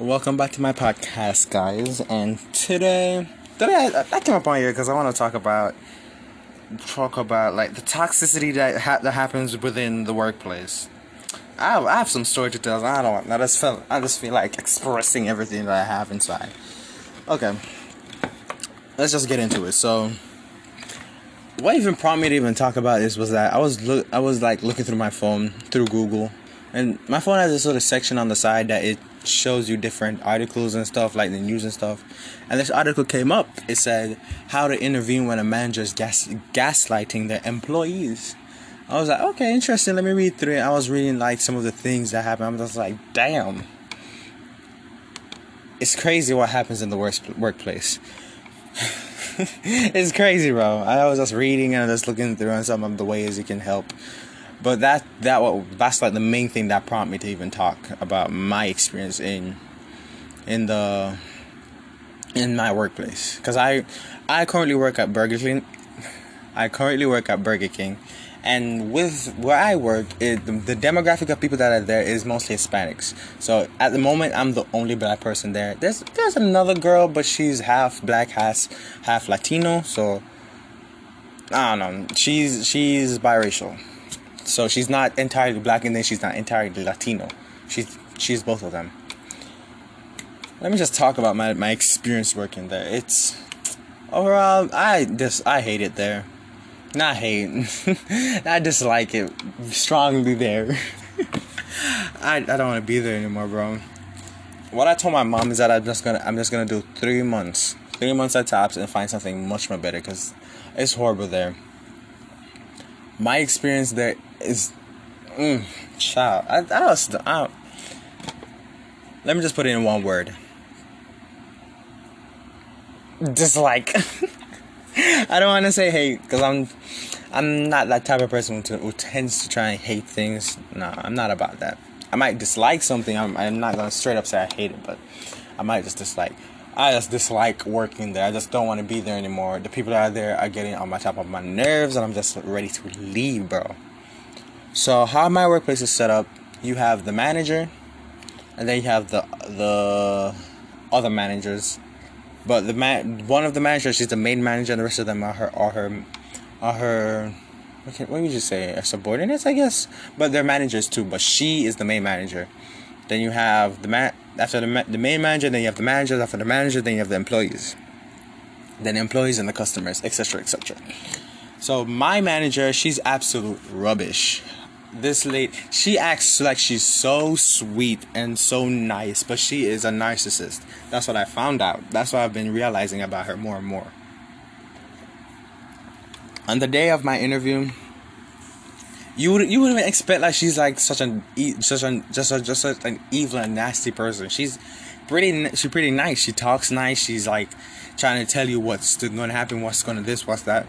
Welcome back to my podcast, guys. And today, today I, I came up on here because I want to talk about talk about like the toxicity that ha- that happens within the workplace. I have, I have some story to tell. I don't. I just felt. I just feel like expressing everything that I have inside. Okay, let's just get into it. So, what even prompted me to even talk about this was that I was look. I was like looking through my phone through Google, and my phone has this of section on the side that it shows you different articles and stuff like the news and stuff. And this article came up. It said how to intervene when a manager is gas- gaslighting their employees. I was like okay interesting. Let me read through it. I was reading like some of the things that happen i'm just like damn. It's crazy what happens in the worst workplace. It's crazy bro. I was just reading and just looking through and some of the ways it can help but that that what that's like the main thing that prompted me to even talk about my experience in in the in my workplace because I I currently work at Burger King. I currently work at Burger King, and with where I work, it, the demographic of people that are there is mostly Hispanics. So at the moment, I'm the only black person there. There's there's another girl, but she's half black, half half Latino. So I don't know. She's she's biracial. So she's not entirely black and then she's not entirely Latino. She's she's both of them. Let me just talk about my, my experience working there. It's overall I just I hate it there. Not hate. I dislike it strongly there. I, I don't want to be there anymore, bro. What I told my mom is that I'm just gonna I'm just gonna do three months, three months at tops, and find something much more better because it's horrible there. My experience there is, mm, child. I, I was, I, let me just put it in one word. Dislike. I don't want to say hate because I'm, I'm not that type of person who, who tends to try and hate things. No, I'm not about that. I might dislike something. I'm, I'm not gonna straight up say I hate it, but I might just dislike. I just dislike working there. I just don't want to be there anymore. The people that are there are getting on my top of my nerves, and I'm just ready to leave, bro. So how my workplace is set up, you have the manager, and then you have the the other managers. But the man, one of the managers is the main manager, and the rest of them are her are her are her. What, what would you say? Subordinates, I guess. But they're managers too. But she is the main manager. Then you have the man after the the main manager. Then you have the managers. After the manager, then you have the employees. Then employees and the customers, etc., etc. So my manager, she's absolute rubbish this lady she acts like she's so sweet and so nice but she is a narcissist. That's what i found out. That's what i've been realizing about her more and more. On the day of my interview you would you wouldn't expect like she's like such an such an just a, just such an evil and nasty person. She's pretty she's pretty nice. She talks nice. She's like trying to tell you what's going to happen what's going to this what's that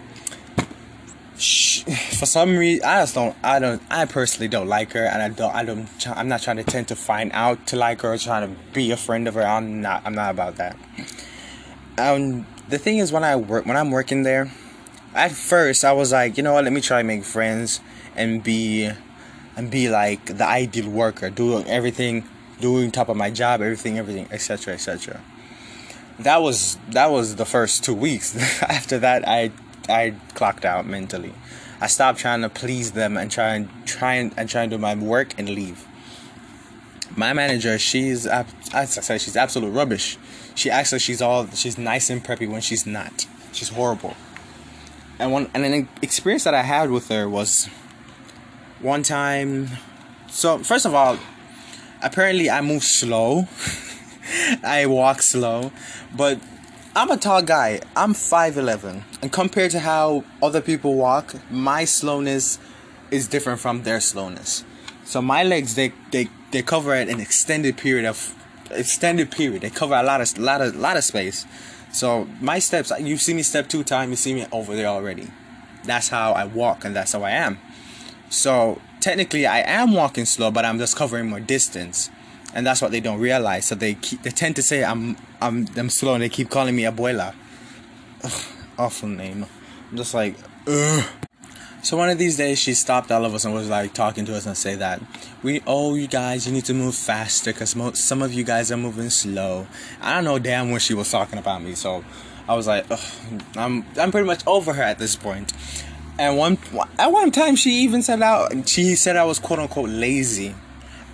for some reason I just don't I don't I personally don't like her and I don't I don't I'm not trying to tend to find out to like her trying to be a friend of her I'm not I'm not about that. Um the thing is when I work when I'm working there at first I was like you know what let me try and make friends and be and be like the ideal worker doing everything doing top of my job everything everything etc etc that was that was the first two weeks. After that I I clocked out mentally. I stopped trying to please them and try and try and, and try and do my work and leave. My manager, she's as I said, she's absolute rubbish. She acts like she's all she's nice and preppy when she's not. She's horrible. And one and an experience that I had with her was one time. So first of all, apparently I move slow. I walk slow, but I'm a tall guy. I'm 5'11. And compared to how other people walk, my slowness is different from their slowness. So my legs they they, they cover an extended period of extended period. They cover a lot of lot of lot of space. So my steps, you see me step two times, you see me over there already. That's how I walk and that's how I am. So technically I am walking slow, but I'm just covering more distance and that's what they don't realize. So they keep, they tend to say I'm I'm I'm slow, and they keep calling me abuela. Ugh, awful name. I'm just like, ugh. So one of these days, she stopped all of us and was like talking to us and say that we, oh, you guys, you need to move faster because mo- some of you guys are moving slow. I don't know damn when she was talking about me, so I was like, I'm, I'm pretty much over her at this point. And one, at one time, she even said out, she said I was quote unquote lazy,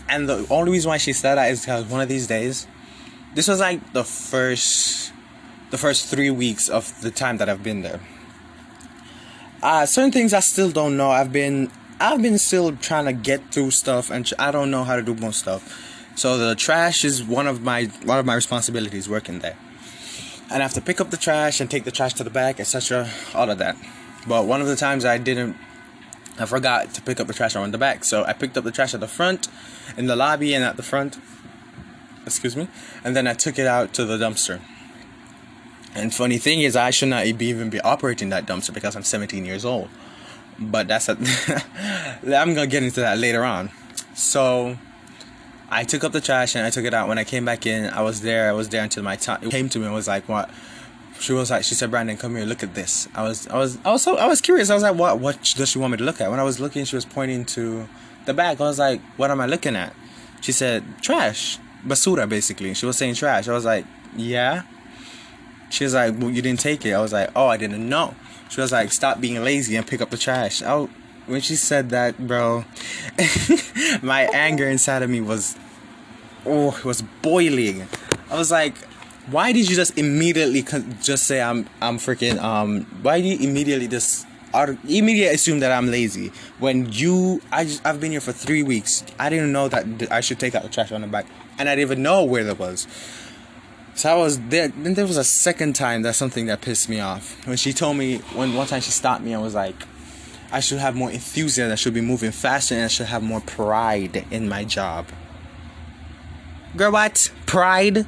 and the only reason why she said that is because one of these days, this was like the first, the first three weeks of the time that I've been there uh, certain things I still don't know. I've been I've been still trying to get through stuff, and I don't know how to do most stuff. So the trash is one of my one of my responsibilities working there, and I have to pick up the trash and take the trash to the back, etc. All of that. But one of the times I didn't, I forgot to pick up the trash on the back, so I picked up the trash at the front, in the lobby, and at the front. Excuse me, and then I took it out to the dumpster. And funny thing is, I should not even be operating that dumpster because I'm 17 years old. But that's a. I'm gonna get into that later on. So, I took up the trash and I took it out. When I came back in, I was there. I was there until my time it came to me and was like, "What?" She was like, she said, "Brandon, come here, look at this." I was, I was, I was so, I was curious. I was like, "What? What does she want me to look at?" When I was looking, she was pointing to the bag. I was like, "What am I looking at?" She said, "Trash, basura, basically." She was saying trash. I was like, "Yeah." She was like, well, you didn't take it. I was like, oh, I didn't know. She was like, stop being lazy and pick up the trash. Oh, when she said that, bro, my anger inside of me was, oh, it was boiling. I was like, why did you just immediately just say I'm I'm freaking um? Why do you immediately just immediately assume that I'm lazy when you I just I've been here for three weeks. I didn't know that I should take out the trash on the back, and I didn't even know where it was. So I was there. Then there was a second time that's something that pissed me off. When she told me, when one time she stopped me and was like, I should have more enthusiasm, I should be moving faster, and I should have more pride in my job. Girl, what? Pride?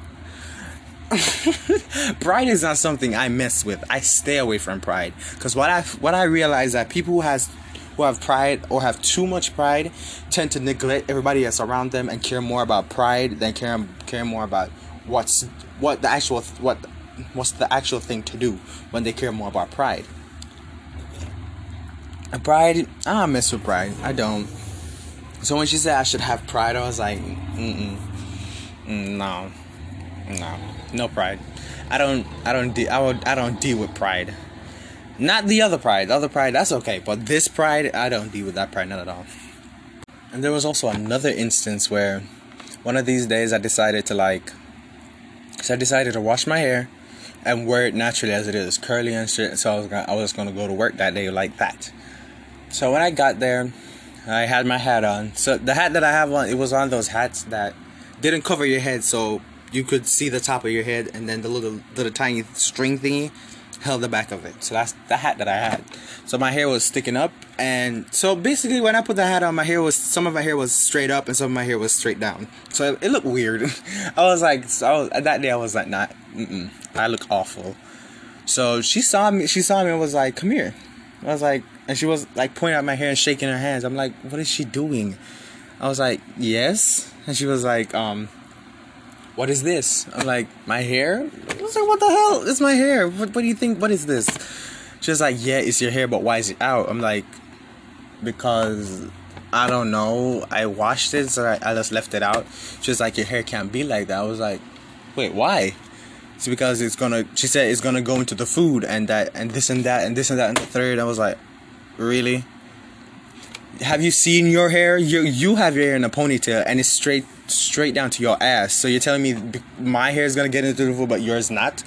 pride is not something I mess with. I stay away from pride. Because what I what I realize that people who has who have pride or have too much pride tend to neglect everybody that's around them and care more about pride than care care more about what's what the actual what what's the actual thing to do when they care more about pride. And pride, I don't mess with pride. I don't. So when she said I should have pride, I was like, mm mm, no, no, no pride. I don't, I don't, de- I would, I don't deal with pride. Not the other pride. The other pride, that's okay. But this pride, I don't deal with that pride, not at all. And there was also another instance where one of these days I decided to like so I decided to wash my hair and wear it naturally as it is, curly and straight. So I was gonna, I was to go to work that day like that. So when I got there, I had my hat on. So the hat that I have on, it was on those hats that didn't cover your head, so you could see the top of your head, and then the little little tiny string thingy held the back of it. So that's the hat that I had. So my hair was sticking up, and so basically when I put the hat on, my hair was some of my hair was straight up, and some of my hair was straight down. So it, it looked weird. I was like, so that day I was like, not, I look awful. So she saw me. She saw me and was like, "Come here." I was like, and she was like pointing at my hair and shaking her hands. I'm like, "What is she doing?" I was like, "Yes," and she was like, um what is this? I'm like, my hair? I was like, what the hell? It's my hair. What, what do you think? What is this? She's like, yeah, it's your hair, but why is it out? I'm like, because I don't know. I washed it, so I, I just left it out. She's like, your hair can't be like that. I was like, wait, why? It's because it's gonna. She said it's gonna go into the food and that and this and that and this and that and the third. I was like, really? Have you seen your hair? You you have your hair in a ponytail and it's straight straight down to your ass. So you're telling me my hair is gonna get into the food, but yours not?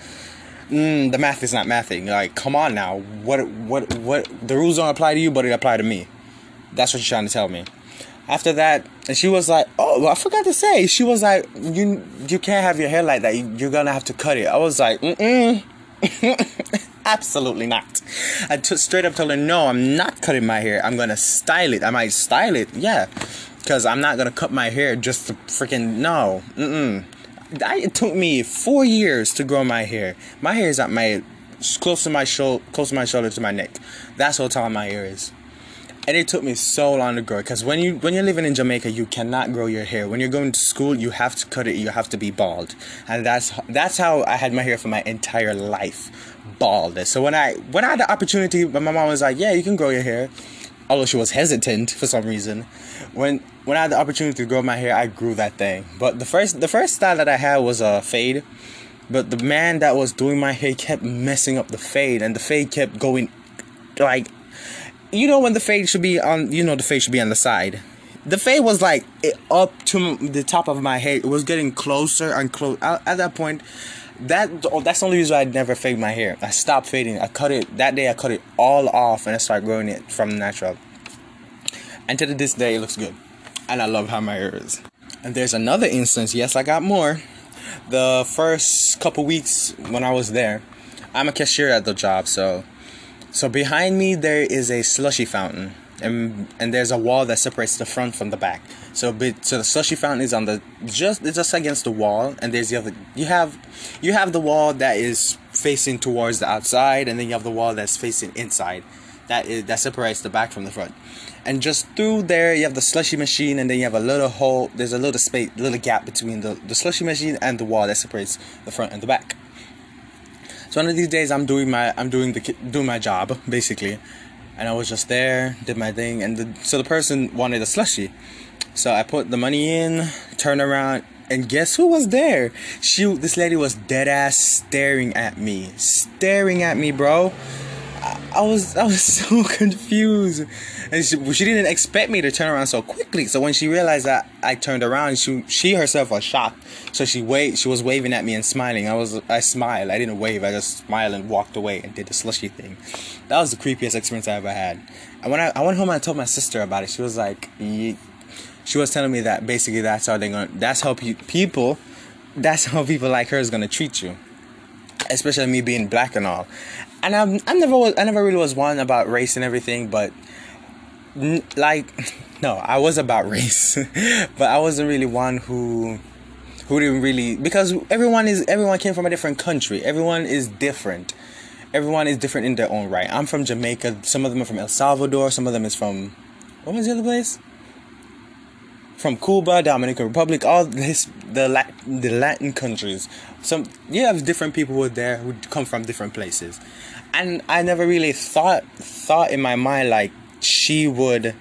Mm, the math is not mathing. Like, come on now. What what what? The rules don't apply to you, but it apply to me. That's what you're trying to tell me. After that, and she was like, "Oh, I forgot to say." She was like, "You you can't have your hair like that. You're gonna have to cut it." I was like, "Mm mm." Absolutely not. I t- straight up told her, no, I'm not cutting my hair. I'm gonna style it. I might style it, yeah, because I'm not gonna cut my hair just to freaking no. Mm-mm. I, it took me four years to grow my hair. My hair is at my close to my shoulder, close to my shoulder to my neck. That's how tall my hair is. and it took me so long to grow because when you when you're living in Jamaica, you cannot grow your hair. When you're going to school, you have to cut it. You have to be bald, and that's that's how I had my hair for my entire life, bald. So when I when I had the opportunity, my mom was like, "Yeah, you can grow your hair," although she was hesitant for some reason. When when I had the opportunity to grow my hair, I grew that thing. But the first the first style that I had was a fade. But the man that was doing my hair kept messing up the fade, and the fade kept going like you know when the fade should be on you know the fade should be on the side the fade was like up to the top of my head it was getting closer and close at that point that oh, that's the only reason i never fade my hair. I stopped fading i cut it that day i cut it all off and i started growing it from natural. And to this day it looks good. And i love how my hair is. And there's another instance. Yes i got more. The first couple weeks when i was there i'm a cashier at the job so so behind me there is a slushy fountain, and and there's a wall that separates the front from the back. So so the slushy fountain is on the just it's just against the wall, and there's the other. You have you have the wall that is facing towards the outside, and then you have the wall that's facing inside. That is that separates the back from the front. And just through there, you have the slushy machine, and then you have a little hole. There's a little space, little gap between the the slushy machine and the wall that separates the front and the back. So one of these days, I'm doing my I'm doing the doing my job basically, and I was just there, did my thing, and the, so the person wanted a slushy, so I put the money in, turn around, and guess who was there? She this lady was dead ass staring at me, staring at me, bro. I was I was so confused, and she, she didn't expect me to turn around so quickly. So when she realized that I turned around, she she herself was shocked. So she wait she was waving at me and smiling. I was I smiled. I didn't wave. I just smiled and walked away and did the slushy thing. That was the creepiest experience I ever had. And when I, I went home and I told my sister about it, she was like, she was telling me that basically that's how they're gonna that's how pe- people that's how people like her is gonna treat you especially me being black and all and I'm, I never was, I never really was one about race and everything, but like, no, I was about race, but I wasn't really one who, who didn't really because everyone is everyone came from a different country. Everyone is different. Everyone is different in their own right. I'm from Jamaica. Some of them are from El Salvador. Some of them is from, what was the other place? From Cuba, Dominican Republic, all this the Latin, the Latin countries. Some you have different people who are there who come from different places, and I never really thought thought in my mind like she would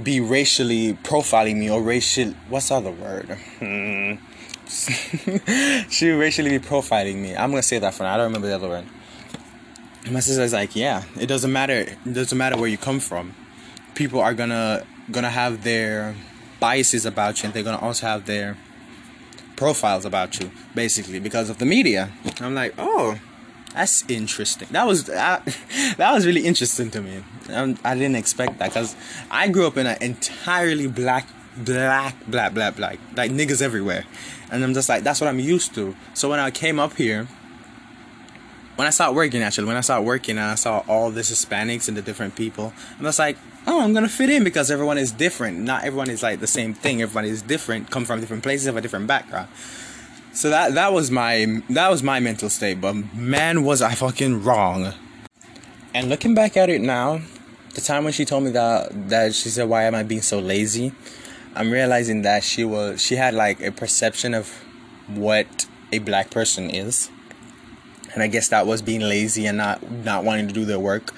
be racially profiling me or racial what's the other word? Hmm. she would racially be profiling me. I'm gonna say that for now. I don't remember the other word. My sister's like yeah it doesn't matter it doesn't matter where you come from. People are gonna gonna have their biases about you and they're going to also have their profiles about you basically because of the media. I'm like oh that's interesting. That was that, that was really interesting to me. Um, i didn't expect that because i grew up in an entirely black black black black black like niggas everywhere. And i'm just like that's what i'm used to. So when i came up here when I started working, actually, when I started working and I saw all the Hispanics and the different people, I'm just like, oh, I'm gonna fit in because everyone is different. Not everyone is like the same thing. Everyone is different, come from different places, have a different background. So that that was my that was my mental state. But man, was I fucking wrong. And looking back at it now, the time when she told me that that she said, "Why am I being so lazy?" I'm realizing that she was she had like a perception of what a black person is and I guess that was being lazy and not not wanting to do their work.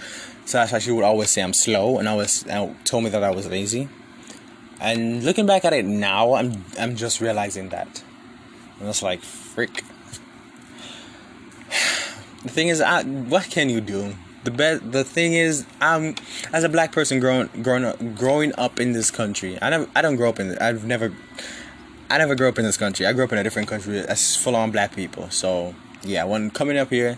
Why she would always say I'm slow, and I was and told me that I was lazy. And looking back at it now, I'm I'm just realizing that. And it's like frick. The thing is, I, what can you do? The best. The thing is, I'm as a black person growing growing up growing up in this country. I never I don't grow up in. I've never. I never grew up in this country. I grew up in a different country that's full on black people. So yeah, when coming up here,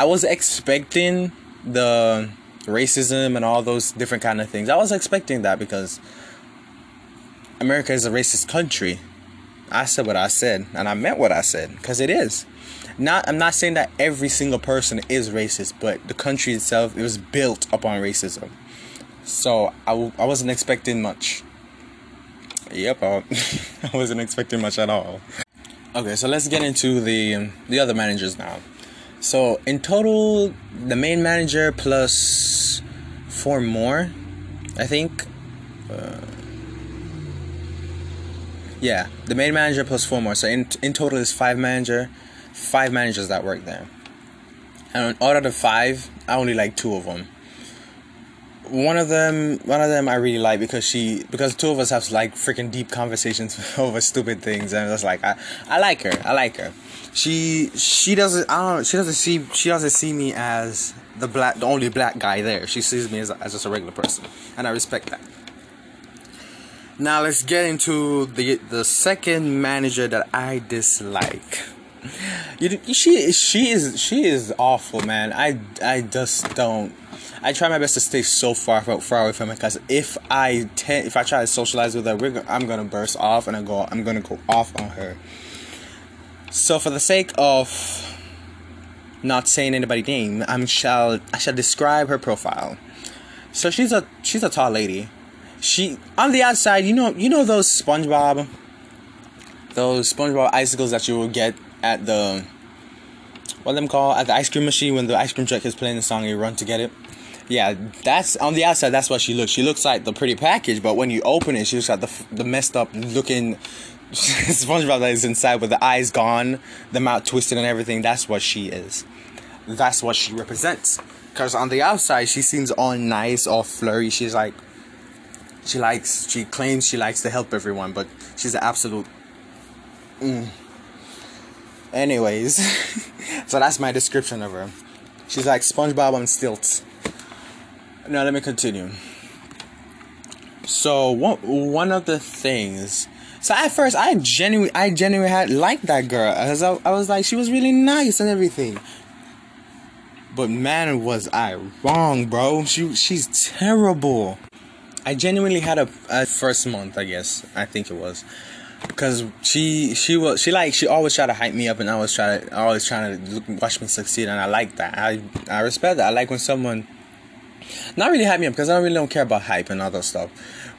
I was expecting the racism and all those different kind of things. I was expecting that because America is a racist country. I said what I said, and I meant what I said because it is. Not, I'm not saying that every single person is racist, but the country itself it was built upon racism. So I w- I wasn't expecting much. Yep, I, I wasn't expecting much at all. Okay, so let's get into the the other managers now. So in total, the main manager plus four more, I think. Uh, yeah, the main manager plus four more. So in in total is five manager, five managers that work there. And out of the five, I only like two of them. One of them, one of them, I really like because she, because two of us have like freaking deep conversations over stupid things, and it's like I, I like her, I like her. She, she doesn't, I don't, she doesn't see, she doesn't see me as the black, the only black guy there. She sees me as, as just a regular person, and I respect that. Now let's get into the the second manager that I dislike. You, she she is she is awful, man. I I just don't. I try my best to stay so far far away from her because if I if I try to socialize with her, we're, I'm gonna burst off and I go I'm gonna go off on her. So for the sake of not saying anybody's name, I shall I shall describe her profile. So she's a she's a tall lady she on the outside, you know, you know those SpongeBob, those SpongeBob icicles that you will get at the what them call at the ice cream machine when the ice cream truck is playing the song you run to get it. Yeah, that's on the outside. That's what she looks. She looks like the pretty package, but when you open it, she looks like the the messed up looking SpongeBob that is inside with the eyes gone, the mouth twisted, and everything. That's what she is. That's what she represents. Because on the outside, she seems all nice, all flirty. She's like she likes she claims she likes to help everyone but she's an absolute mm. Anyways so that's my description of her. She's like spongebob on stilts. Now let me continue. So one, one of the things so at first i genuinely i genuinely had liked that girl. As I, I was like she was really nice and everything. But man was i wrong bro. She she's terrible. I genuinely had a, a first month, I guess. I think it was. Because she she was she like she always try to hype me up and I was try to always trying to look, watch me succeed and I like that. I I respect that. I like when someone not really hype me up because I really don't care about hype and other stuff.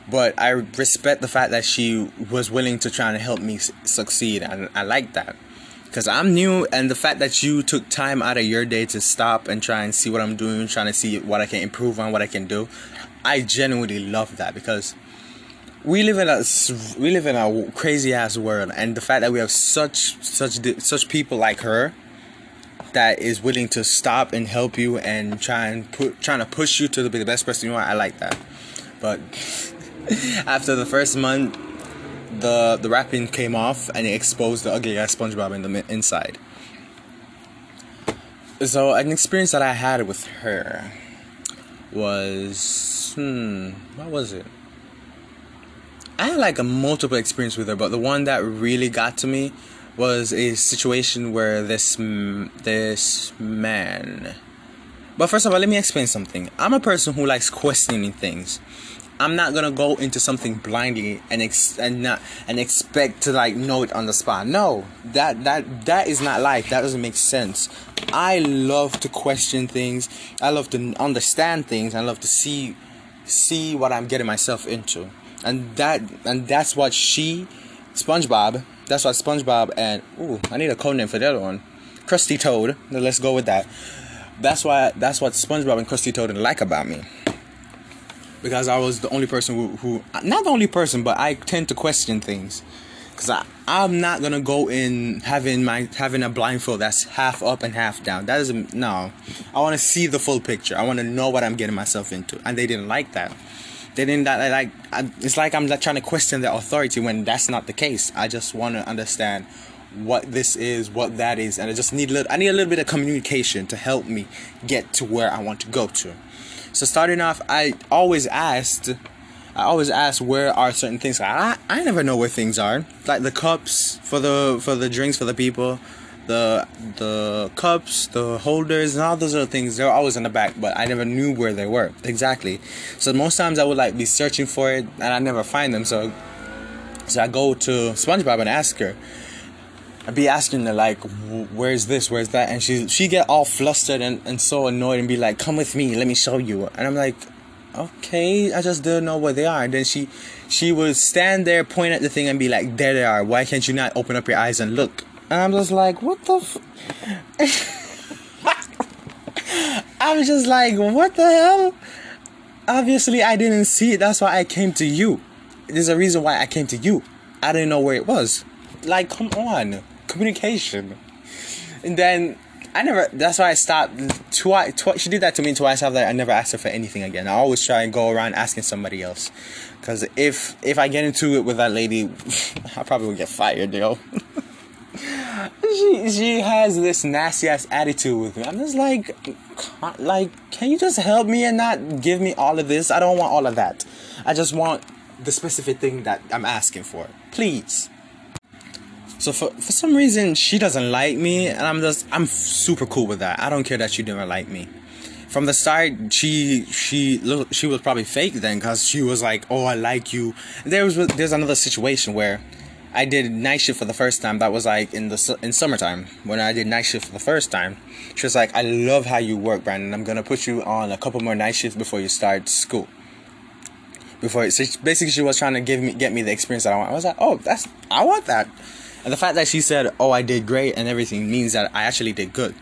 But I respect the fact that she was willing to try and help me succeed and I like that. Because I'm new and the fact that you took time out of your day to stop and try and see what I'm doing trying to see what I can improve on what I can do I genuinely love that because we live in a we live in a crazy ass world, and the fact that we have such such such people like her that is willing to stop and help you and try and put trying to push you to be the best person you are. I like that, but after the first month, the the wrapping came off and it exposed the ugly ass SpongeBob in the inside. So an experience that I had with her was hmm, what was it? I had like a multiple experience with her, but the one that really got to me was a situation where this this man. But first of all, let me explain something. I'm a person who likes questioning things. I'm not gonna go into something blindly and ex- and not and expect to like know it on the spot. No, that that that is not life. That doesn't make sense. I love to question things. I love to understand things. I love to see see what I'm getting myself into. And that and that's what she SpongeBob, that's what SpongeBob and ooh, I need a code name for the other one. Krusty Toad. Let's go with that. That's why that's what SpongeBob and Krusty Toad didn't like about me. Because I was the only person who, who not the only person, but I tend to question things. Cause I I'm not gonna go in having my having a blindfold that's half up and half down. That isn't no. I want to see the full picture. I want to know what I'm getting myself into, and they didn't like that. They didn't that like. It's like I'm trying to question their authority when that's not the case. I just want to understand what this is, what that is, and I just need a little. I need a little bit of communication to help me get to where I want to go to. So starting off, I always asked I always ask where are certain things. I I never know where things are. Like the cups for the for the drinks for the people, the the cups, the holders, and all those other things. They're always in the back, but I never knew where they were exactly. So most times I would like be searching for it, and I never find them. So so I go to SpongeBob and ask her. I'd be asking her like, "Where's this? Where's that?" And she she get all flustered and, and so annoyed and be like, "Come with me, let me show you." And I'm like, okay, I just didn't know where they are. And then she she would stand there, point at the thing, and be like, there they are. Why can't you not open up your eyes and look? And I'm just like, what the f- I was just like, what the hell? obviously I didn't see it. That's why I came to you. There's a reason why I came to you. I didn't know where it was. Like, come on, communication. And then I never. That's why I stopped. Twice, twice. She did that to me twice. After that, I never asked her for anything again. I always try and go around asking somebody else. Cause if if I get into it with that lady, I probably would get fired, yo. she she has this nasty ass attitude with me. I'm just like, like, can you just help me and not give me all of this? I don't want all of that. I just want the specific thing that I'm asking for. Please. So for for some reason she doesn't like me, and I'm just I'm super cool with that. I don't care that she didn't like me. From the start, she she she was probably fake then, cause she was like, "Oh, I like you." There was there's another situation where I did night shift for the first time. That was like in the in summertime when I did night shift for the first time. She was like, "I love how you work, Brandon. I'm gonna put you on a couple more night shifts before you start school." Before so basically she was trying to give me get me the experience that I want. I was like, "Oh, that's I want that." And the fact that she said, "Oh, I did great" and everything means that I actually did good.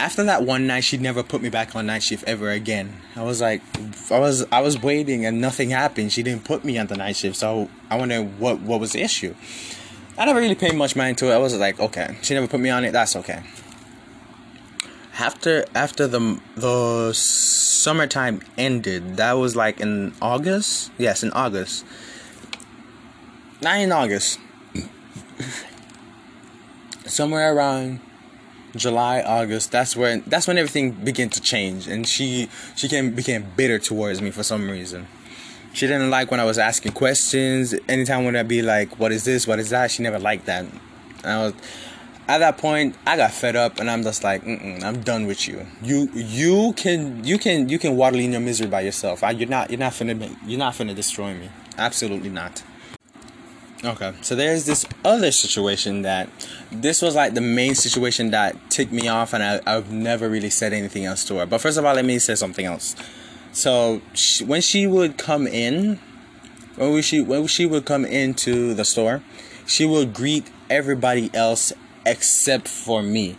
After that one night, she'd never put me back on night shift ever again. I was like, I was I was waiting and nothing happened. She didn't put me on the night shift, so I wonder what what was the issue. I never really paid much mind to it. I was like, okay, she never put me on it. That's okay. After after the the summertime ended, that was like in August. Yes, in August. Not in August somewhere around July, August, that's when that's when everything began to change, and she she came became bitter towards me for some reason. She didn't like when I was asking questions. Anytime when I'd be like, "What is this? What is that?" She never liked that. And I was at that point, I got fed up, and I'm just like, "I'm done with you. You you can you can you can waddle in your misery by yourself. I, you're not you're not finna you're not finna destroy me. Absolutely not." Okay, so there's this other situation that this was like the main situation that ticked me off, and I, I've never really said anything else to her. But first of all, let me say something else. So she, when she would come in, when she when she would come into the store, she would greet everybody else except for me.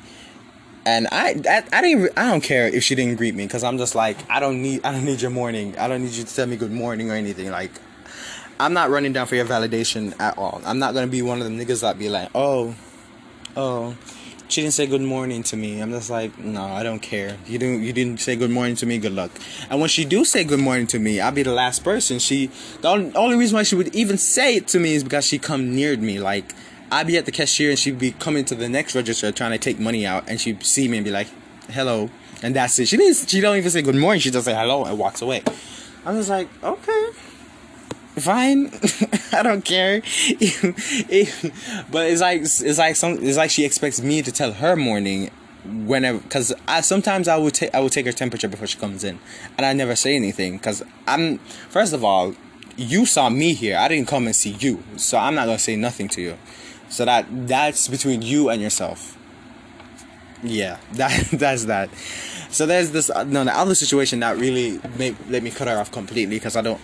And I, I, I didn't, I don't care if she didn't greet me because I'm just like, I don't need, I don't need your morning. I don't need you to tell me good morning or anything. Like, I'm not running down for your validation at all. I'm not gonna be one of them niggas that be like, oh, oh, she didn't say good morning to me. I'm just like, no, I don't care. You didn't, you didn't say good morning to me. Good luck. And when she do say good morning to me, I'll be the last person. She, the only, only reason why she would even say it to me is because she come near me. Like, I'd be at the cashier and she'd be coming to the next register trying to take money out, and she'd see me and be like, hello, and that's it. She didn't, she don't even say good morning. She just say hello and walks away. I'm just like, okay fine? I don't care. But it's like it's like some it's like she expects me to tell her morning whenever because i sometimes i would take i would take her temperature before she comes in and i never say anything because i'm first of all you saw me here. I didn't come and see you so i'm not gonna say nothing to you. So that that's between you and yourself. Yeah that that's that. So there's this no the other situation that really made let me cut her off completely because i don't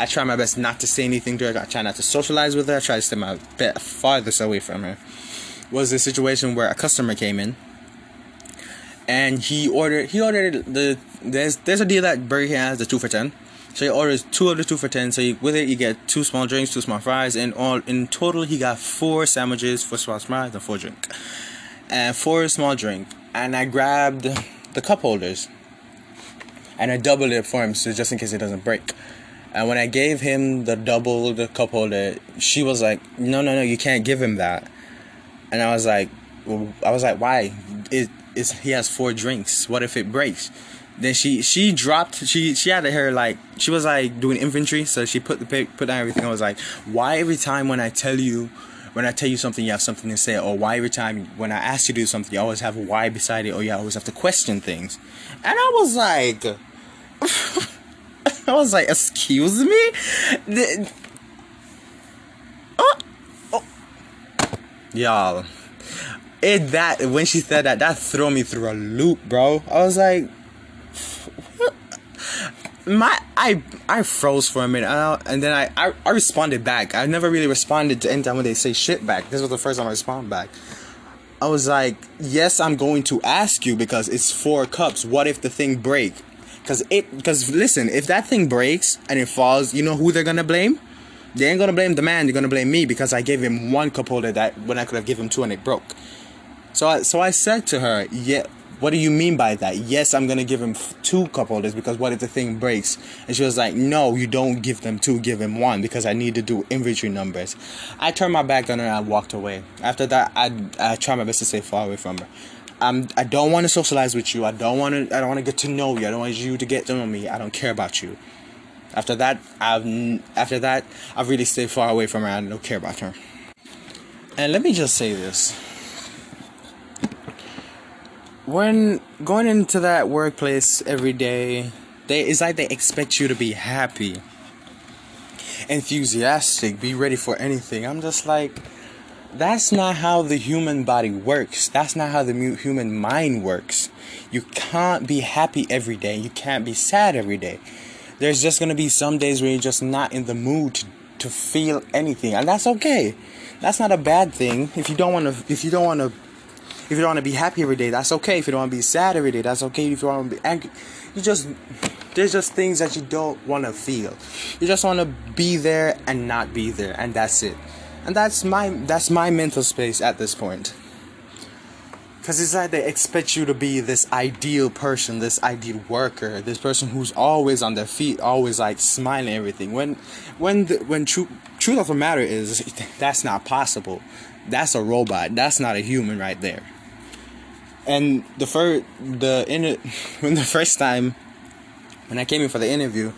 I try my best not to say anything to her. I try not to socialize with her. I try to stay my bit farthest away from her. Was a situation where a customer came in and he ordered he ordered the there's there's a deal that Burger King has the two for ten. So he orders two of the two for ten. So with it you get two small drinks, two small fries, and all in total he got four sandwiches, four small fries, and four drink, and four small drink. And I grabbed the cup holders, and I doubled it for him so just in case it doesn't break. And when I gave him the double the cup holder, she was like, "No, no, no, you can't give him that." And I was like, well, "I was like, why? It is he has four drinks. What if it breaks?" Then she she dropped. She she had her like she was like doing inventory, so she put the put down everything. I was like, "Why every time when I tell you?" When I tell you something, you have something to say, or why every time when I ask you to do something, you always have a why beside it, or you always have to question things. And I was like, I was like, excuse me? The, oh, oh. Y'all. It that when she said that, that threw me through a loop, bro. I was like, what? my I I froze for a minute, and then I, I I responded back. I never really responded to anytime when they say shit back. This was the first time I responded back. I was like, yes, I'm going to ask you because it's four cups. What if the thing break? Cause it, cause listen, if that thing breaks and it falls, you know who they're gonna blame? They ain't gonna blame the man. They're gonna blame me because I gave him one cup holder that when I could have given him two and it broke. So I, so I said to her, yeah, what do you mean by that? Yes, I'm gonna give him two cup holders because what if the thing breaks? And she was like, no, you don't give them two, give him one because I need to do inventory numbers. I turned my back on her and I walked away. After that, I I tried my best to stay far away from her. I'm, I don't want to socialize with you. I don't want to. I don't want to get to know you. I don't want you to get to know me. I don't care about you. After that, I've after that I've really stayed far away from her. I don't care about her. And let me just say this: when going into that workplace every day, they it's like they expect you to be happy, enthusiastic, be ready for anything. I'm just like that's not how the human body works. That's not how the human mind works. You can't be happy every day. You can't be sad every day. There's just gonna be some days where you're just not in the mood to, to feel anything, and that's okay. That's not a bad thing. If you don't want to, if you don't want to, if you don't want to be happy every day, that's okay. If you don't want to be sad every day, that's okay. If you want to be angry, you just there's just things that you don't want to feel. You just want to be there and not be there, and that's it and that's my that's my mental space at this point. Because it's like they expect you to be this ideal person this ideal worker this person who's always on their feet always like smiling everything. When when the, when true truth of the matter is that's not possible. That's a robot. That's not a human right there. And the first the in when the first time when i came in for the interview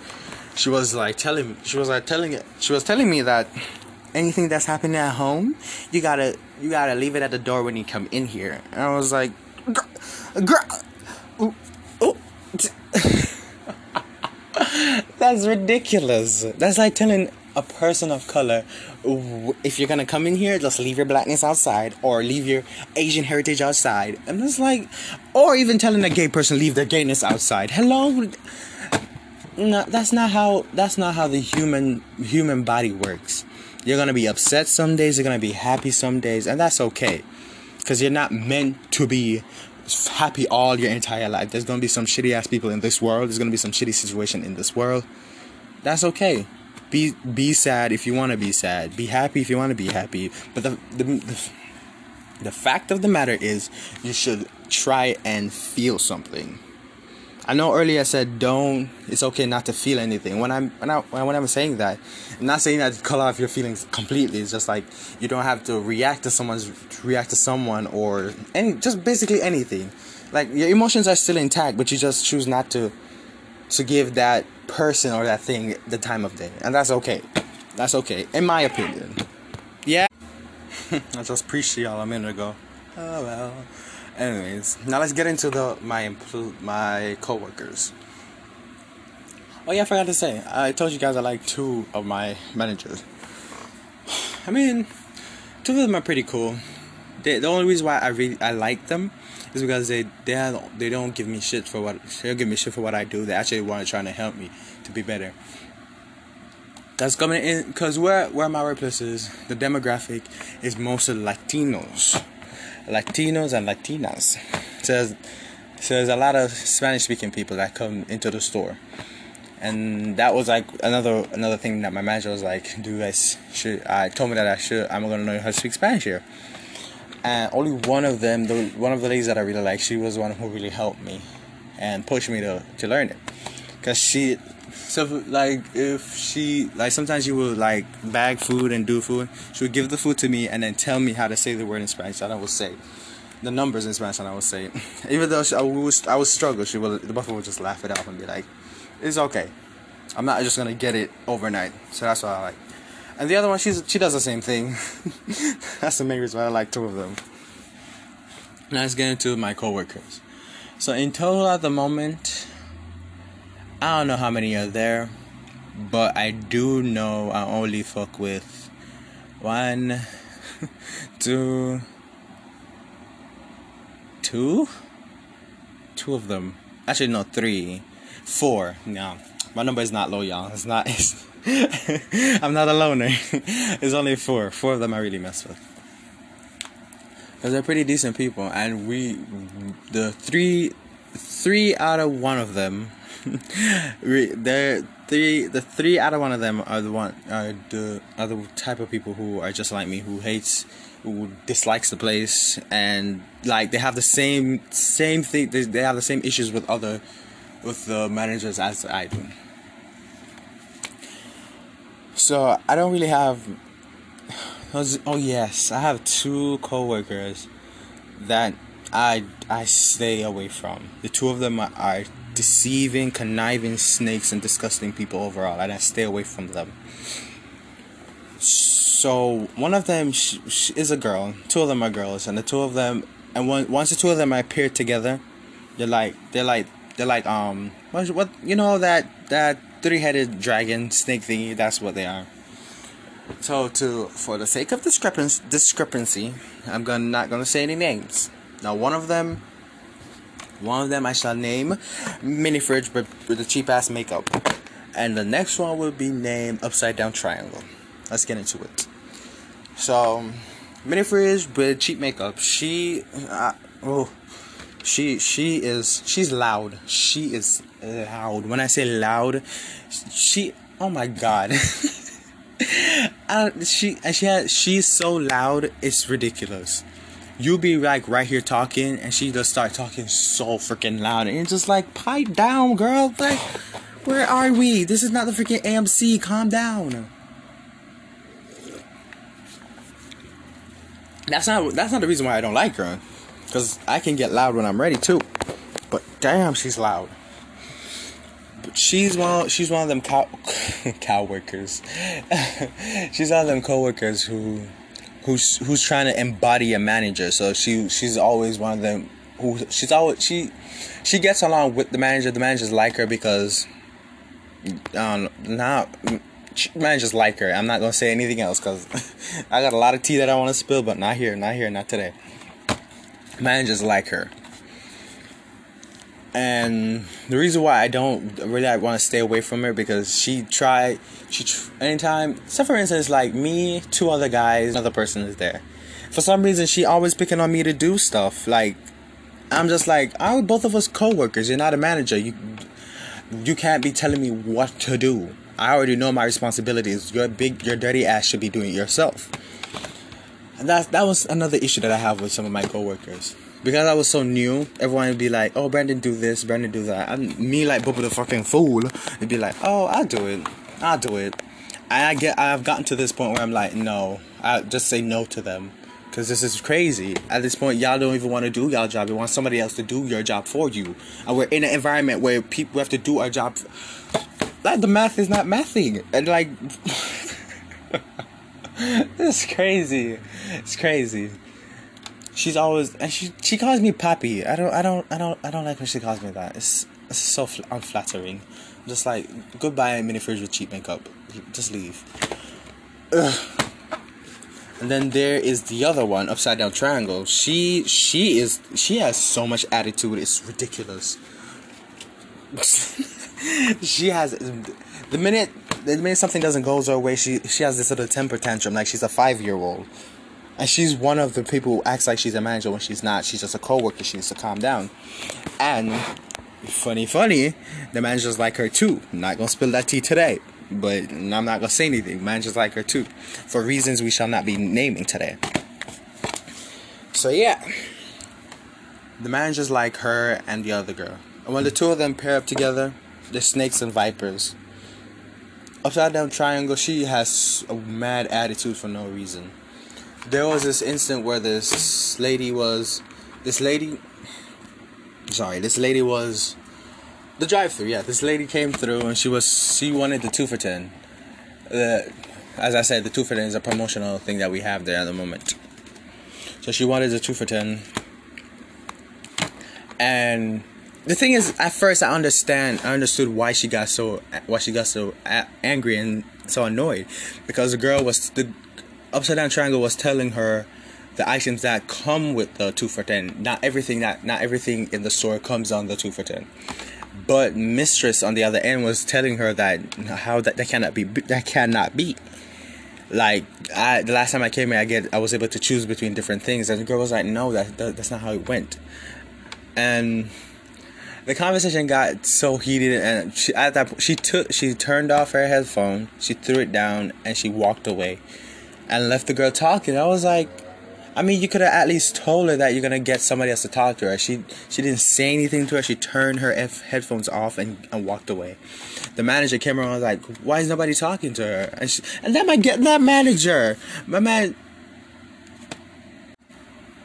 she was like telling she was like telling she was telling me that anything that's happening at home, you gotta you gotta leave it at the door when you come in here. And I was like, girl, that's ridiculous. That's like telling a person of color, if you're gonna come in here, just leave your blackness outside, or leave your Asian heritage outside. And it's like, or even telling a gay person leave their gayness outside. Hello. No, that's not how. That's not how the human human body works. You're gonna be upset some days, you're gonna be happy some days, and that's okay. Because you're not meant to be happy all your entire life. There's gonna be some shitty ass people in this world, there's gonna be some shitty situation in this world. That's okay. Be be sad if you wanna be sad. Be happy if you wanna be happy. But the the, the the fact of the matter is you should try and feel something. I know earlier I said don't. It's okay not to feel anything. When I'm when I when I'm saying that, I'm not saying that to cut off your feelings completely. It's just like you don't have to react to someone's react to someone or any just basically anything. Like your emotions are still intact, but you just choose not to to give that person or that thing the time of day, and that's okay. That's okay, in my opinion. Yeah. I just preached to y'all a minute ago. Oh well. Anyways, now let's get into the my my coworkers. Oh yeah, I forgot to say. I told you guys I like two of my managers. I mean, two of them are pretty cool. They, the only reason why I really I like them is because they they have, they don't give me shit for what they don't give me shit for what I do. They actually want to try to help me to be better. That's coming in because where where my workplace is, the demographic is mostly Latinos. Latinos and Latinas. So there's, so there's a lot of Spanish speaking people that come into the store. And that was like another another thing that my manager was like, "Do I should?" I told me that I should. I'm gonna learn how to speak Spanish here. And only one of them, the one of the ladies that I really like, she was the one who really helped me and pushed me to to learn it. Cause she so like if she like sometimes she would like bag food and do food, she would give the food to me and then tell me how to say the word in Spanish and I would say the numbers in Spanish and I would say even though she, I was I would struggle, she would the buffalo would just laugh it off and be like, It's okay. I'm not just gonna get it overnight. So that's why I like. And the other one she's she does the same thing. that's the main reason why I like two of them. Now let's get into my coworkers. So in total at the moment I don't know how many are there, but I do know I only fuck with one, two, two, two of them. Actually, no, three, four. No, my number is not low, y'all. It's not. It's, I'm not a loner. it's only four. Four of them I really mess with. Cause they're pretty decent people, and we, the three, three out of one of them the three the three out of one of them are the one are the are the type of people who are just like me who hates who dislikes the place and like they have the same same thing they, they have the same issues with other with the managers as I do. So I don't really have oh yes, I have two coworkers that I I stay away from. The two of them are deceiving, conniving snakes and disgusting people overall, and I stay away from them. So one of them sh- sh- is a girl. Two of them are girls, and the two of them, and one, once the two of them appear together, they're like they're like they're like um what, what you know that that three headed dragon snake thingy. That's what they are. So to for the sake of discrepancy, discrepancy, I'm gonna not gonna say any names. Now one of them one of them I shall name Mini Fridge but with the cheap ass makeup. And the next one will be named Upside Down Triangle. Let's get into it. So, Mini Fridge with cheap makeup. She, uh, oh, she she is she's loud. She is loud. When I say loud, she oh my god. uh, she she has, she's so loud. It's ridiculous you be like right here talking and she just start talking so freaking loud and it's just like pipe down girl like where are we? This is not the freaking amc calm down. That's not that's not the reason why i don't like her because i can get loud when i'm ready too. But damn she's loud. But she's one she's one of them cow cow workers. She's one of them coworkers who who's who's trying to embody a manager. So she she's always one of them who she's always she she gets along with the manager. The managers like her because um not managers like her. I'm not gonna say anything else because I got a lot of tea that I want to spill, but not here, not here, not today. Managers like her. And the reason why I don't really I want to stay away from her because she tried she anytime so for instance like me two other guys another person is there. For some reason she always picking on me to do stuff like I'm just like I both of us co-workers you're not a manager you you can't be telling me what to do. I already know my responsibilities your big your dirty ass should be doing it yourself. And that that was another issue that I have with some of my co-workers because I was so new, everyone would be like, "Oh, Brandon, do this, Brandon, do that." And me, like Bubba the fucking fool, would be like, "Oh, I'll do it, I'll do it." And I get, I've gotten to this point where I'm like, "No, I just say no to them." Cause this is crazy. At this point, y'all don't even want to do y'all job. You want somebody else to do your job for you. And we're in an environment where people have to do our job. Like the math is not mathing, and like, it's crazy. It's crazy she's always and she she calls me papi. I don't I don't I don't I don't like when she calls me that. It's it's so fl- unflattering. I'm just like goodbye mini fridge with cheap makeup. Just leave. Ugh. And then there is the other one, upside down triangle. She she is she has so much attitude. It's ridiculous. she has the minute the minute something doesn't go her way, she she has this little temper tantrum like she's a five year old. And she's one of the people who acts like she's a manager when she's not. She's just a co-worker. She needs to calm down. And funny, funny, the manager's like her too. Not gonna spill that tea today, but I'm not gonna say anything. Managers like her too, for reasons we shall not be naming today. So yeah, the managers like her and the other girl. And when the two of them pair up together, they're snakes and vipers. Upside down triangle, she has a mad attitude for no reason there was this instant where this lady was this lady sorry this lady was the drive-through yeah this lady came through and she was she wanted the two for ten. The as i said the two for ten is a promotional thing that we have there at the moment. So she wanted the two for ten. And the thing is at first i understand i understood why she got so why she got so angry and so annoyed because the girl was the Upside Down Triangle was telling her the items that come with the two for ten. Not everything that not everything in the store comes on the two for ten. But Mistress on the other end was telling her that how that, that cannot be that cannot be. Like I, the last time I came here, I get I was able to choose between different things, and the girl was like, "No, that, that that's not how it went." And the conversation got so heated, and she, at that she took she turned off her headphone, she threw it down, and she walked away, and left the girl talking. I was like, I mean, you could have at least told her that you're gonna get somebody else to talk to her. She she didn't say anything to her. She turned her F- headphones off and, and walked away. The manager came around was like, "Why is nobody talking to her?" And she, and then my get that manager, my man.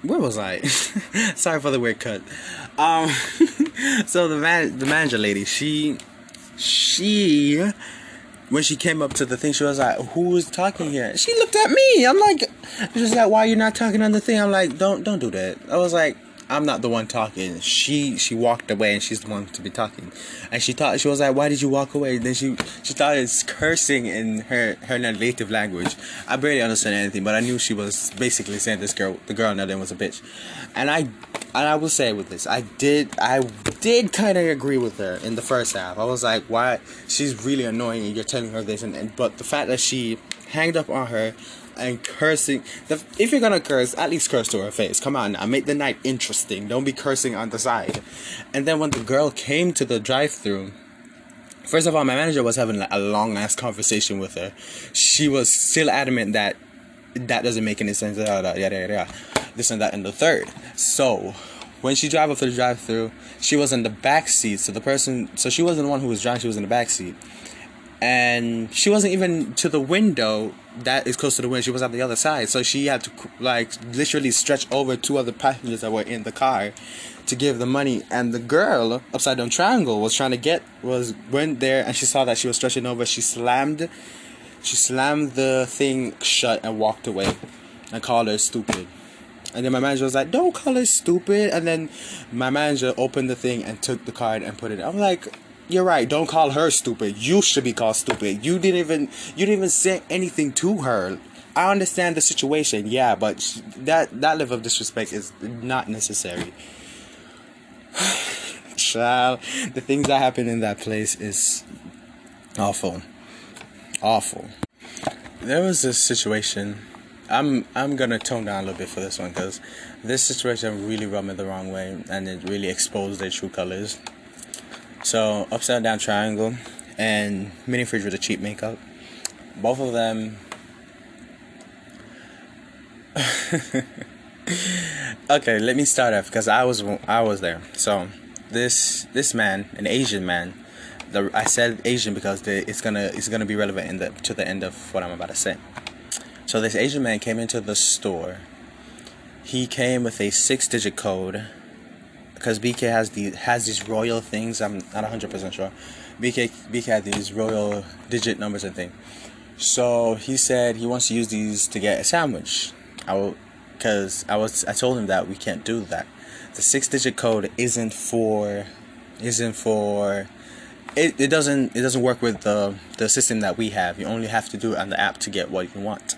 Where was I? Sorry for the weird cut. Um, so the man, the manager lady, she, she when she came up to the thing, she was like, "Who is talking here?" She looked at me. I'm like, she's like, "Why you not talking on the thing?" I'm like, "Don't, don't do that." I was like, "I'm not the one talking." She, she walked away, and she's the one to be talking. And she thought she was like, "Why did you walk away?" Then she, she started cursing in her her native language. I barely understand anything, but I knew she was basically saying this girl, the girl, then was a bitch. And I and I will say with this, I did, I did kind of agree with her in the first half. I was like, why? She's really annoying, and you're telling her this, and, and but the fact that she hanged up on her and cursing. If you're gonna curse, at least curse to her face. Come on now, make the night interesting. Don't be cursing on the side. And then when the girl came to the drive-through. First of all, my manager was having like, a long ass conversation with her. She was still adamant that that doesn't make any sense. This and that and the third. So when she drove up to the drive through, she was in the back seat. So the person, so she wasn't the one who was driving, she was in the back seat. And she wasn't even to the window that is close to the window. She was at the other side. So she had to, like, literally stretch over two other passengers that were in the car to give the money. And the girl, upside down triangle, was trying to get, was, went there and she saw that she was stretching over. She slammed she slammed the thing shut and walked away and called her stupid. And then my manager was like, "Don't call her stupid." And then my manager opened the thing and took the card and put it. I'm like, "You're right. Don't call her stupid. You should be called stupid. You didn't even you didn't even say anything to her. I understand the situation, yeah, but that that level of disrespect is not necessary." Child, the things that happen in that place is awful awful. There was this situation. I'm I'm gonna tone down a little bit for this one because this situation really rubbed me the wrong way and it really exposed their true colors. So upside down triangle and mini fridge with a cheap makeup. Both of them. okay, let me start off because I was I was there. So this this man, an Asian man, the I said Asian because the, it's gonna it's gonna be relevant in the to the end of what I'm about to say. So this Asian man came into the store. He came with a six-digit code because BK has the has these royal things. I'm not 100 percent sure. BK BK had these royal digit numbers and thing. So he said he wants to use these to get a sandwich. I will, because I was I told him that we can't do that. The six-digit code isn't for isn't for it, it doesn't it doesn't work with the the system that we have. You only have to do it on the app to get what you want.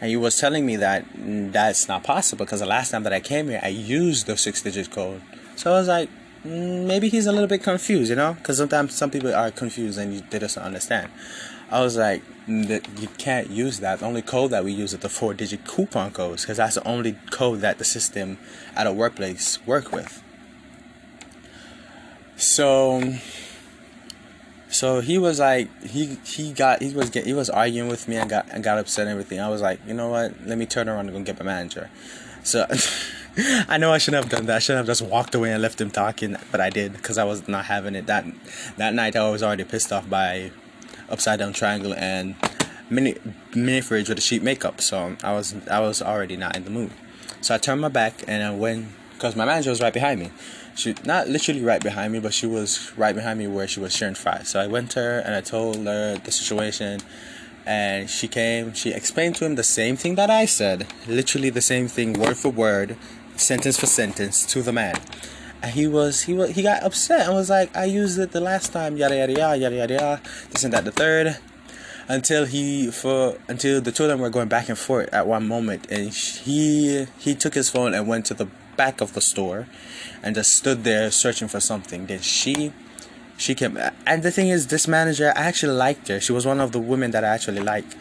And he was telling me that mm, that's not possible because the last time that I came here, I used the six digit code. So I was like, mm, maybe he's a little bit confused, you know? Because sometimes some people are confused and they just don't understand. I was like, you can't use that. The only code that we use is the four digit coupon codes because that's the only code that the system at a workplace work with. So so he was like, he he got he was get, he was arguing with me and got and got upset and everything. I was like, you know what? Let me turn around and go get my manager. So I know I shouldn't have done that. I shouldn't have just walked away and left him talking, but I did because I was not having it. That that night I was already pissed off by upside down triangle and mini mini fridge with a cheap makeup. So I was I was already not in the mood. So I turned my back and I went because my manager was right behind me she not literally right behind me, but she was right behind me where she was sharing fries. So I went to her and I told her the situation, and she came. She explained to him the same thing that I said, literally the same thing, word for word, sentence for sentence, to the man. And he was he was he got upset and was like, I used it the last time, yada yada yada yada yada yada, this and that the third. Until he for until the two of them were going back and forth at one moment, and he he took his phone and went to the back of the store and just stood there searching for something. Then she she came and the thing is this manager I actually liked her. She was one of the women that I actually liked.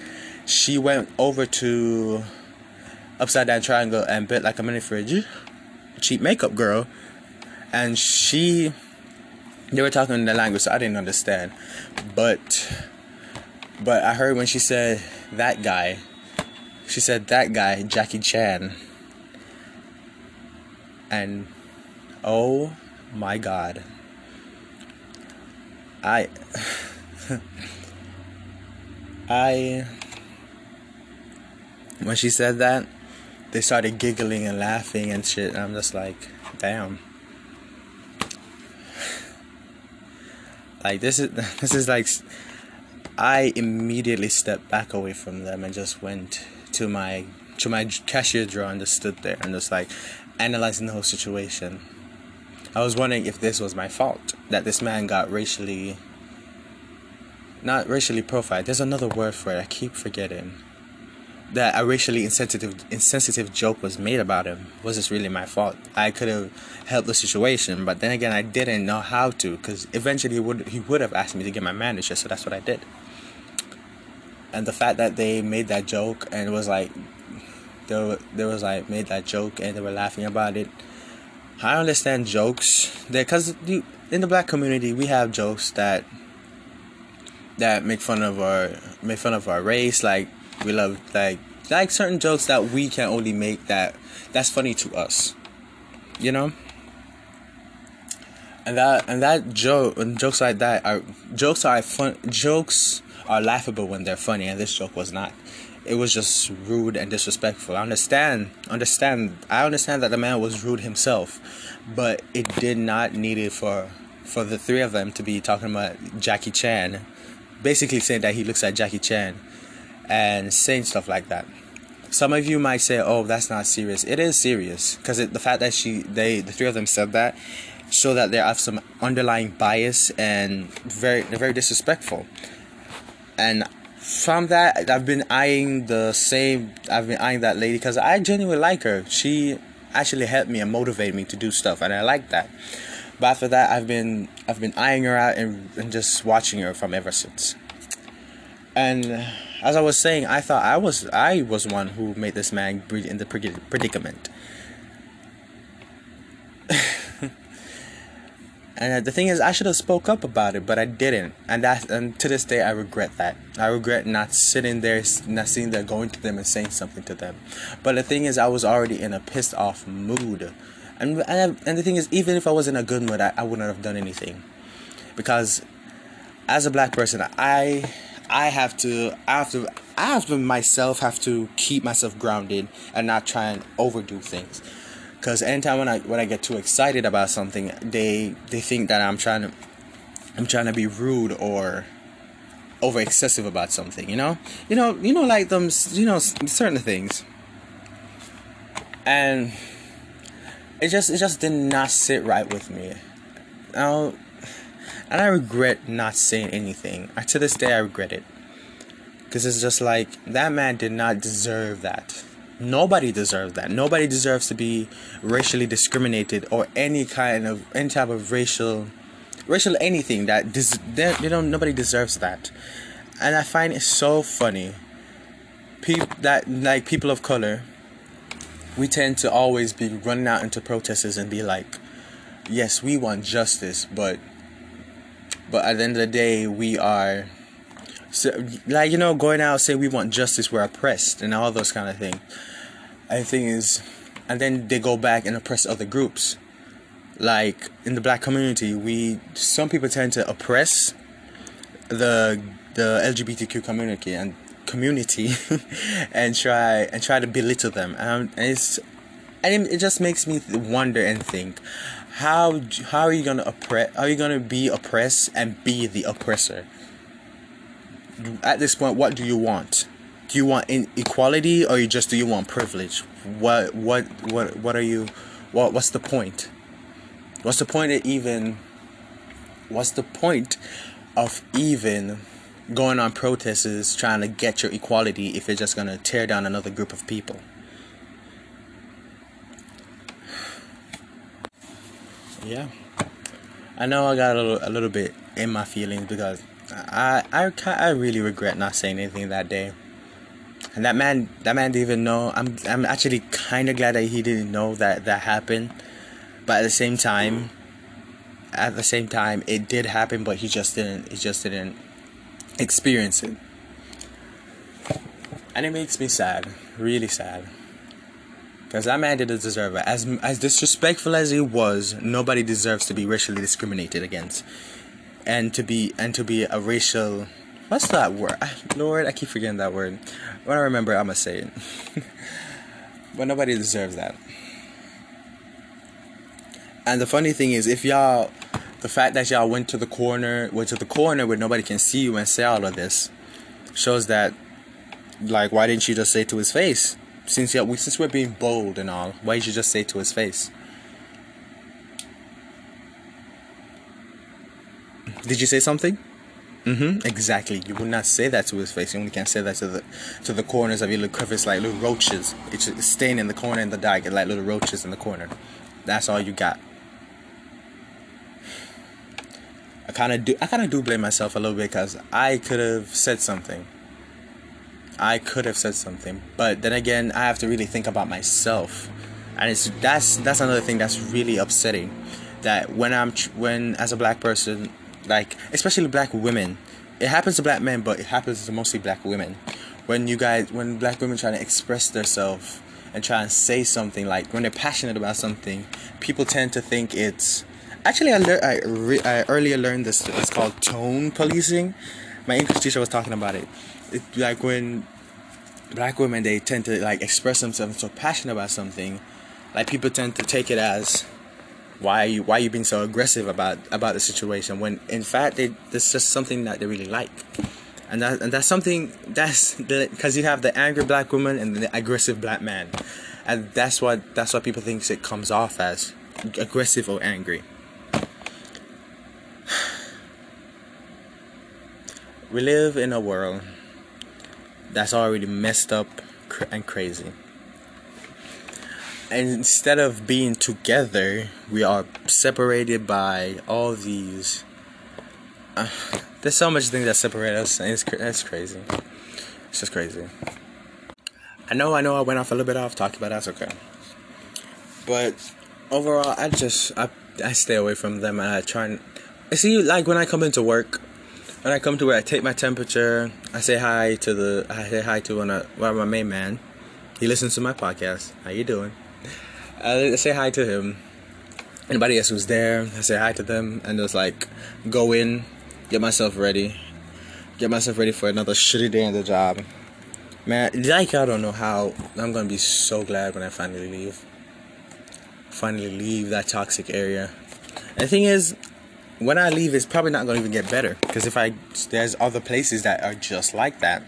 She went over to Upside Down Triangle and built like a mini fridge. Cheap makeup girl. And she they were talking in the language so I didn't understand. But but I heard when she said that guy, she said that guy, Jackie Chan. And oh my god. I I when she said that, they started giggling and laughing and shit. And I'm just like, damn. Like this is this is like I immediately stepped back away from them and just went to my to my cashier drawer and just stood there and just like analyzing the whole situation. I was wondering if this was my fault that this man got racially not racially profiled. There's another word for it. I keep forgetting that a racially insensitive insensitive joke was made about him was this really my fault. I could have helped the situation but then again i didn't know how to because eventually he would he would have asked me to get my manager so that's what i did. And the fact that they made that joke and it was like there, there was like made that joke and they were laughing about it. I understand jokes. Because in the black community we have jokes that that make fun of our make fun of our race like we love like like certain jokes that we can only make that that's funny to us. You know? And that and that joke and jokes like that are jokes are fun jokes are laughable when they're funny and this joke was not. It was just rude and disrespectful. I understand understand I understand that the man was rude himself, but it did not need it for for the three of them to be talking about Jackie Chan. Basically saying that he looks like Jackie Chan and saying stuff like that. Some of you might say, "Oh, that's not serious." It is serious because the fact that she, they, the three of them said that, show that they have some underlying bias and very, they're very disrespectful. And from that, I've been eyeing the same. I've been eyeing that lady because I genuinely like her. She actually helped me and motivated me to do stuff, and I like that. But after that, I've been I've been eyeing her out and, and just watching her from ever since. And as I was saying, I thought I was I was one who made this man in the predicament. and uh, the thing is, I should have spoke up about it, but I didn't, and that and to this day I regret that. I regret not sitting there, not sitting there, going to them and saying something to them. But the thing is, I was already in a pissed off mood, and and, and the thing is, even if I was in a good mood, I, I wouldn't have done anything, because as a black person, I I have to I have to I have to myself have to keep myself grounded and not try and overdo things. Cause anytime when I when I get too excited about something, they they think that I'm trying to I'm trying to be rude or over excessive about something, you know? You know, you know like them you know certain things. And it just it just did not sit right with me. Now and I regret not saying anything. I, To this day, I regret it. Because it's just like, that man did not deserve that. Nobody deserves that. Nobody deserves to be racially discriminated or any kind of, any type of racial, racial anything that, des- they, you know, nobody deserves that. And I find it so funny. People that, like, people of color, we tend to always be running out into protesters and be like, yes, we want justice, but but at the end of the day, we are, so, like, you know, going out say we want justice, we're oppressed, and all those kind of things. And the thing is, and then they go back and oppress other groups. Like in the black community, we some people tend to oppress the the LGBTQ community and community and try and try to belittle them. and it's and it just makes me wonder and think how how are you gonna oppress? Are you gonna be oppressed and be the oppressor? At this point, what do you want? Do you want inequality or you just do you want privilege? What what what what are you? What what's the point? What's the point of even? What's the point of even going on protests trying to get your equality if you're just gonna tear down another group of people? Yeah i know i got a little, a little bit in my feelings because I, I i really regret not saying anything that day and that man that man didn't even know i'm i'm actually kind of glad that he didn't know that that happened but at the same time at the same time, it did happen, but he just didn't. He just didn't experience it, and it makes me sad, really sad. Because that man didn't deserve it. As as disrespectful as he was, nobody deserves to be racially discriminated against, and to be and to be a racial. What's that word? Ah, Lord, I keep forgetting that word. When I remember, I'm gonna say it. but nobody deserves that. And the funny thing is, if y'all, the fact that y'all went to the corner, went to the corner where nobody can see you and say all of this, shows that, like, why didn't you just say to his face? Since yeah, we since we're being bold and all, why did you just say to his face? Did you say something? Mm-hmm. Exactly. You would not say that to his face. You only can say that to the to the corners of your little crevice, like little roaches. It's staying in the corner in the dark, like little roaches in the corner. That's all you got. I kind of do. I kind of do blame myself a little bit because I could have said something. I could have said something, but then again, I have to really think about myself, and it's that's that's another thing that's really upsetting. That when I'm when as a black person, like especially black women, it happens to black men, but it happens to mostly black women. When you guys, when black women try to express themselves and try and say something, like when they're passionate about something, people tend to think it's Actually, I, lear- I, re- I earlier learned this. It's called tone policing. My English teacher was talking about it. Like when black women they tend to like express themselves so passionate about something, like people tend to take it as why are you why are you being so aggressive about about the situation? When in fact they it's just something that they really like. And that and that's something that's because you have the angry black woman and the aggressive black man. And that's what that's what people think it comes off as aggressive or angry. We live in a world that's already messed up and crazy. And instead of being together, we are separated by all these. Uh, there's so much things that separate us, and it's, it's crazy. It's just crazy. I know, I know, I went off a little bit off talking, but that's okay. But overall, I just I I stay away from them, and I try and see like when I come into work when I come to where I take my temperature, I say hi to the I say hi to uh, one of my main man. He listens to my podcast. How you doing? I say hi to him. Anybody else who's there, I say hi to them and just like go in, get myself ready, get myself ready for another shitty day in the job. Man, like I don't know how I'm gonna be so glad when I finally leave. Finally leave that toxic area. And the thing is, when I leave, it's probably not going to even get better because if I there's other places that are just like that.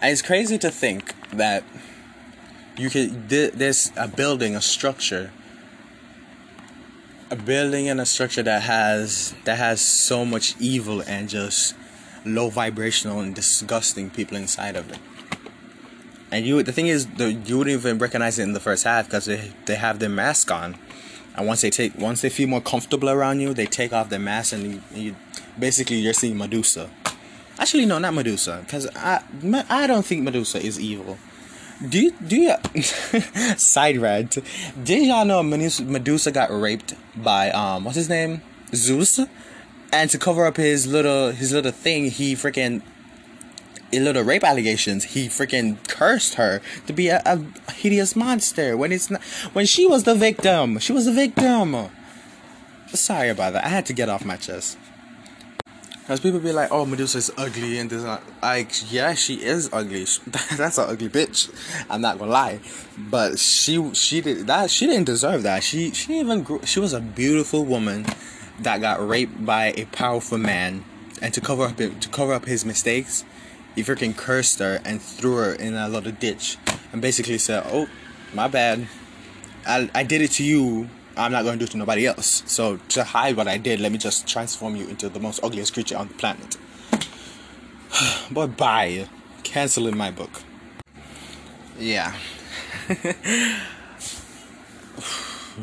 And it's crazy to think that you could there's a building, a structure, a building and a structure that has that has so much evil and just low vibrational and disgusting people inside of it. And you, the thing is, the, you wouldn't even recognize it in the first half because they they have their mask on and once they take once they feel more comfortable around you they take off their mask and you, you basically you're seeing medusa. Actually no not medusa because i i don't think medusa is evil. Do you do you side rant. Did y'all know medusa, got raped by um what's his name? Zeus? And to cover up his little his little thing he freaking little rape allegations, he freaking cursed her to be a, a, hideous monster when it's not when she was the victim. She was the victim. Sorry about that. I had to get off my chest. Cause people be like, "Oh, Medusa is ugly," and this, like, yeah, she is ugly. That's an ugly bitch. I'm not gonna lie, but she she did that. She didn't deserve that. She she even grew, she was a beautiful woman that got raped by a powerful man, and to cover up to cover up his mistakes, he freaking cursed her and threw her in a little ditch and basically said, Oh, my bad. I, I did it to you. I'm not going to do it to nobody else. So, to hide what I did, let me just transform you into the most ugliest creature on the planet. but bye. Canceling my book. Yeah.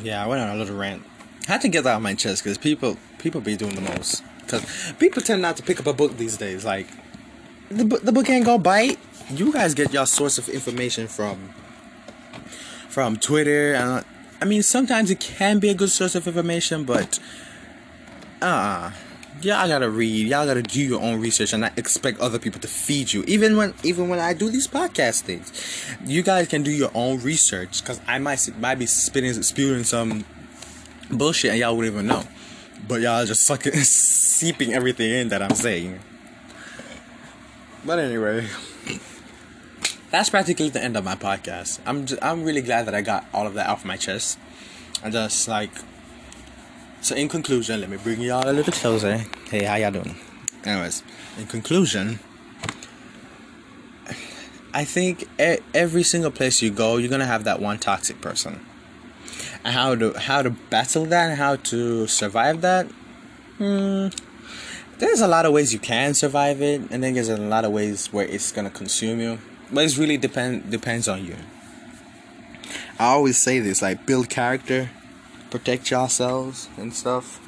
yeah, I went on a little rant. I had to get that off my chest because people people be doing the most. Because people tend not to pick up a book these days. Like, the, the book ain't gonna bite. You guys get your source of information from from Twitter I mean, sometimes it can be a good source of information, but uh y'all gotta read, y'all gotta do your own research and not expect other people to feed you. Even when even when I do these podcast things, you guys can do your own research because I might might be spitting spewing some bullshit and y'all wouldn't even know. But y'all just fucking seeping everything in that I'm saying. But anyway, that's practically the end of my podcast. I'm just, I'm really glad that I got all of that off my chest. And just like so in conclusion, let me bring y'all a little closer. Hey, how y'all doing? Anyways, in conclusion, I think every single place you go, you're gonna have that one toxic person. And how to how to battle that and how to survive that. Hmm, there's a lot of ways you can survive it, and then there's a lot of ways where it's gonna consume you. But it's really depend depends on you. I always say this, like build character, protect yourselves and stuff.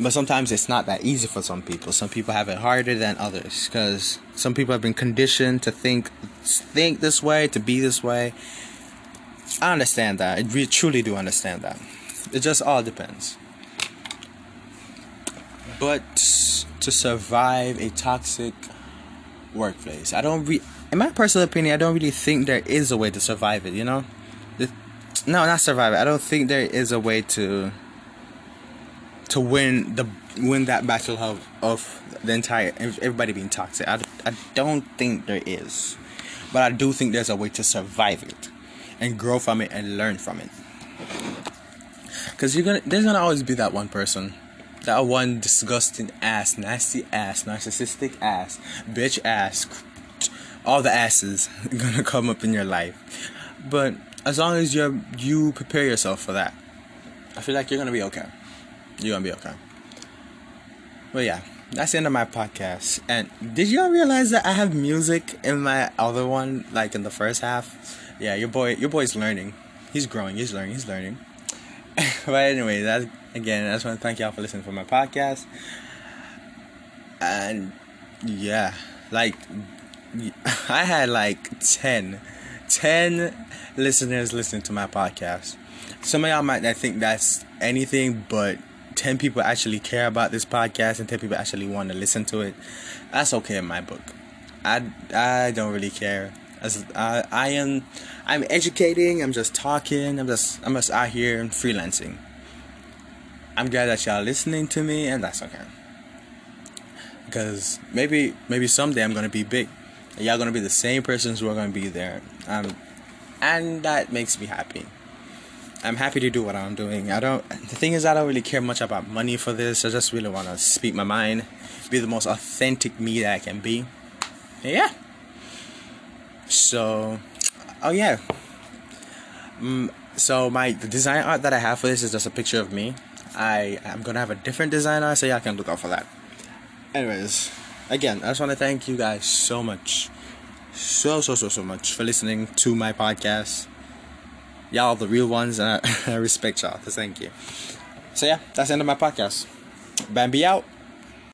But sometimes it's not that easy for some people. Some people have it harder than others because some people have been conditioned to think think this way, to be this way. I understand that. I truly do understand that. It just all depends. But to survive a toxic workplace, I don't re- in my personal opinion, I don't really think there is a way to survive it, you know? no, not survive it. I don't think there is a way to to win the win that battle of of the entire everybody being toxic. I, I don't think there is, but I do think there's a way to survive it and grow from it and learn from it. Cause you're gonna there's gonna always be that one person, that one disgusting ass, nasty ass, narcissistic ass, bitch ass, all the asses gonna come up in your life, but as long as you you prepare yourself for that, I feel like you're gonna be okay. You're gonna be okay. But yeah, that's the end of my podcast. And did y'all realize that I have music in my other one, like in the first half? Yeah, your boy, your boy's learning. He's growing. He's learning. He's learning. but anyway, that again, I just want to thank y'all for listening for my podcast. And yeah, like I had like 10, 10 listeners listening to my podcast. Some of y'all might not think that's anything, but 10 people actually care about this podcast and 10 people actually want to listen to it. That's okay in my book. I, I don't really care. As I, I am I'm educating, I'm just talking, I'm just I'm just out here freelancing. I'm glad that y'all listening to me and that's okay. Because maybe maybe someday I'm gonna be big. and y'all gonna be the same persons who are gonna be there. Um and that makes me happy. I'm happy to do what I'm doing. I don't. The thing is, I don't really care much about money for this. I just really want to speak my mind, be the most authentic me that I can be. Yeah. So, oh yeah. Um, so my the design art that I have for this is just a picture of me. I I'm gonna have a different designer, so y'all can look out for that. Anyways, again, I just want to thank you guys so much so so so so much for listening to my podcast. Y'all the real ones, and I, I respect y'all. So thank you. So yeah, that's the end of my podcast. Bambi out.